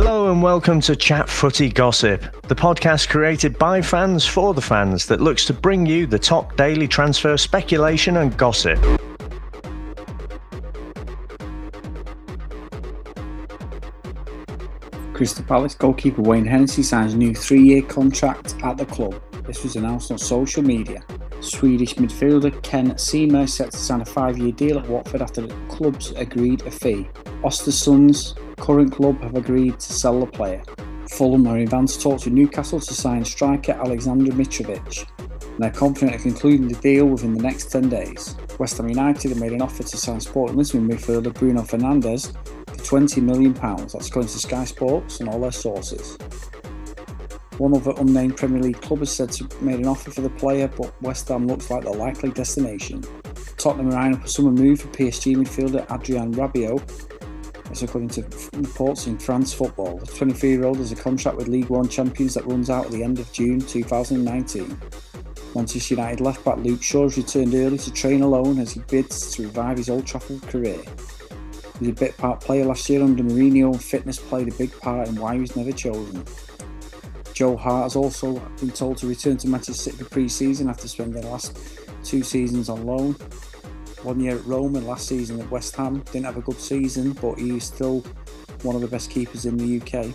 Hello and welcome to Chat Footy Gossip, the podcast created by fans for the fans that looks to bring you the top daily transfer speculation and gossip. Crystal Palace goalkeeper Wayne Hennessy signs a new three-year contract at the club. This was announced on social media. Swedish midfielder Ken Sema set to sign a five-year deal at Watford after the clubs agreed a fee. Östersunds current club have agreed to sell the player. Fulham are in advanced talks with Newcastle to sign striker Alexander Mitrovic. And they're confident of concluding the deal within the next 10 days. West Ham United have made an offer to sign Sporting Lisbon midfielder Bruno Fernandes for £20 million. That's according to Sky Sports and all their sources. One other unnamed Premier League club has said to have made an offer for the player, but West Ham looks like the likely destination. Tottenham are eyeing up a summer move for PSG midfielder Adrien Rabiot as according to reports in France football. The 23 year old has a contract with League One champions that runs out at the end of June 2019. Manchester United left back Luke Shaw has returned early to train alone as he bids to revive his Old Trafford career. He was a bit part player last year under Mourinho and fitness played a big part in why he was never chosen. Joe Hart has also been told to return to Manchester City for pre-season after spending the last two seasons on loan one year at Rome and last season at West Ham. Didn't have a good season, but he's still one of the best keepers in the UK.